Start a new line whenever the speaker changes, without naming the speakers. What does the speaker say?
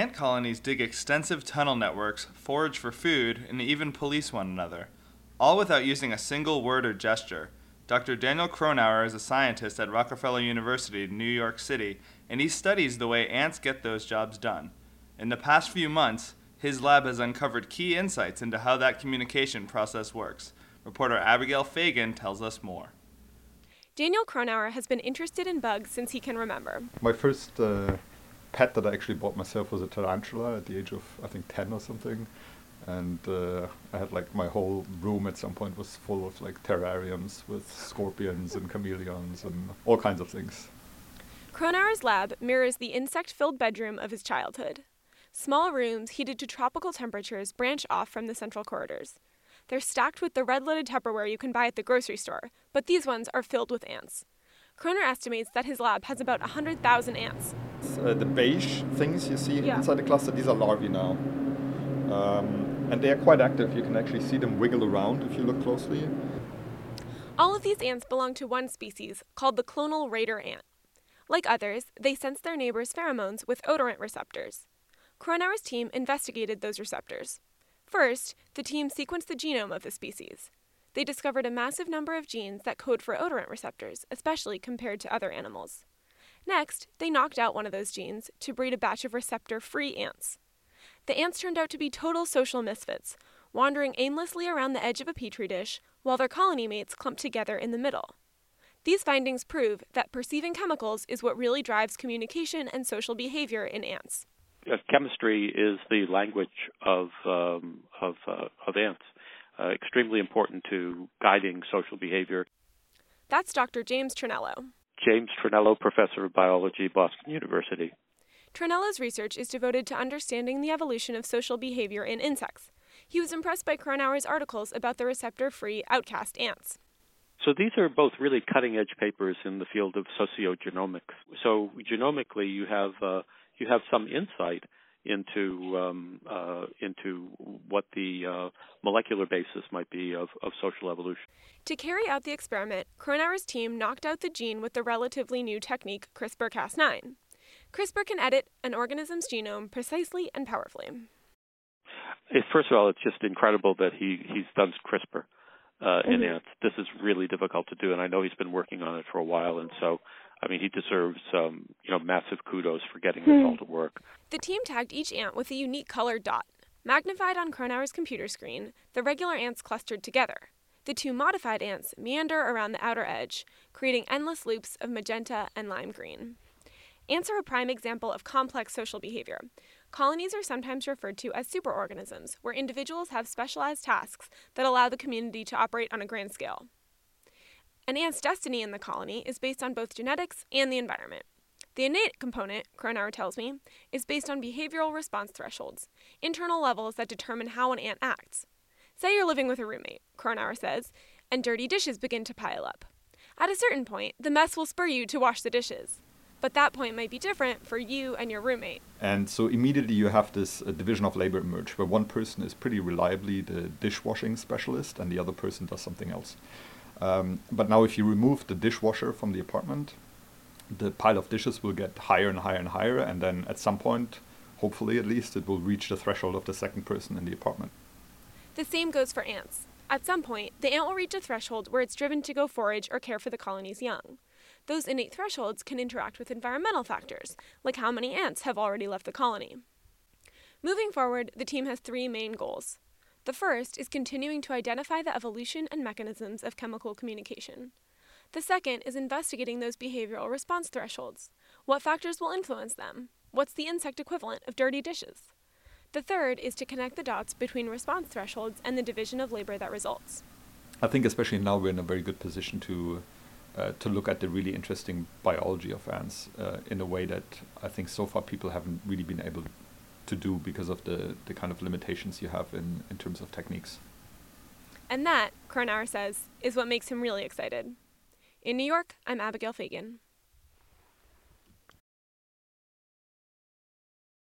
Ant colonies dig extensive tunnel networks, forage for food, and even police one another, all without using a single word or gesture. Dr. Daniel Kronauer is a scientist at Rockefeller University in New York City, and he studies the way ants get those jobs done. In the past few months, his lab has uncovered key insights into how that communication process works. Reporter Abigail Fagan tells us more.
Daniel Kronauer has been interested in bugs since he can remember.
My first uh, pet that I actually bought myself was a tarantula at the age of, I think, 10 or something and uh, I had like my whole room at some point was full of like terrariums with scorpions and chameleons and all kinds of things.
Kronauer's lab mirrors the insect filled bedroom of his childhood. Small rooms heated to tropical temperatures branch off from the central corridors. They're stacked with the red lidded Tupperware you can buy at the grocery store, but these ones are filled with ants. Kronauer estimates that his lab has about 100,000 ants.
Uh, the beige things you see yeah. inside the cluster, these are larvae now. Um, and they are quite active. You can actually see them wiggle around if you look closely.
All of these ants belong to one species called the clonal raider ant. Like others, they sense their neighbors' pheromones with odorant receptors. Kronauer's team investigated those receptors. First, the team sequenced the genome of the species. They discovered a massive number of genes that code for odorant receptors, especially compared to other animals. Next, they knocked out one of those genes to breed a batch of receptor free ants. The ants turned out to be total social misfits, wandering aimlessly around the edge of a petri dish while their colony mates clumped together in the middle. These findings prove that perceiving chemicals is what really drives communication and social behavior in ants.
Chemistry is the language of um, of, uh, of ants, uh, extremely important to guiding social behavior.
That's Dr. James Traniello.
James Traniello, professor of biology, Boston University.
Traniello's research is devoted to understanding the evolution of social behavior in insects. He was impressed by Kronauer's articles about the receptor free outcast ants.
So these are both really cutting edge papers in the field of sociogenomics. So genomically, you have uh, you have some insight into um, uh, into what the uh, molecular basis might be of, of social evolution.
To carry out the experiment, Kronauer's team knocked out the gene with the relatively new technique CRISPR-Cas9. CRISPR can edit an organism's genome precisely and powerfully.
First of all, it's just incredible that he he's done CRISPR uh, mm-hmm. in ants. This is really difficult to do, and I know he's been working on it for a while, and so. I mean, he deserves, um, you know, massive kudos for getting this all to work.
The team tagged each ant with a unique colored dot. Magnified on Kronauer's computer screen, the regular ants clustered together. The two modified ants meander around the outer edge, creating endless loops of magenta and lime green. Ants are a prime example of complex social behavior. Colonies are sometimes referred to as superorganisms, where individuals have specialized tasks that allow the community to operate on a grand scale. An ant's destiny in the colony is based on both genetics and the environment. The innate component, Kronauer tells me, is based on behavioral response thresholds, internal levels that determine how an ant acts. Say you're living with a roommate, Kronauer says, and dirty dishes begin to pile up. At a certain point, the mess will spur you to wash the dishes. But that point might be different for you and your roommate.
And so immediately you have this uh, division of labor emerge, where one person is pretty reliably the dishwashing specialist and the other person does something else. Um, but now, if you remove the dishwasher from the apartment, the pile of dishes will get higher and higher and higher, and then at some point, hopefully at least, it will reach the threshold of the second person in the apartment.
The same goes for ants. At some point, the ant will reach a threshold where it's driven to go forage or care for the colony's young those innate thresholds can interact with environmental factors, like how many ants have already left the colony. Moving forward, the team has three main goals. The first is continuing to identify the evolution and mechanisms of chemical communication. The second is investigating those behavioral response thresholds. What factors will influence them? What's the insect equivalent of dirty dishes? The third is to connect the dots between response thresholds and the division of labor that results.
I think, especially now, we're in a very good position to uh, to look at the really interesting biology of ants uh, in a way that I think so far people haven't really been able to do because of the, the kind of limitations you have in, in terms of techniques.
And that, Kronauer says, is what makes him really excited. In New York, I'm Abigail Fagan.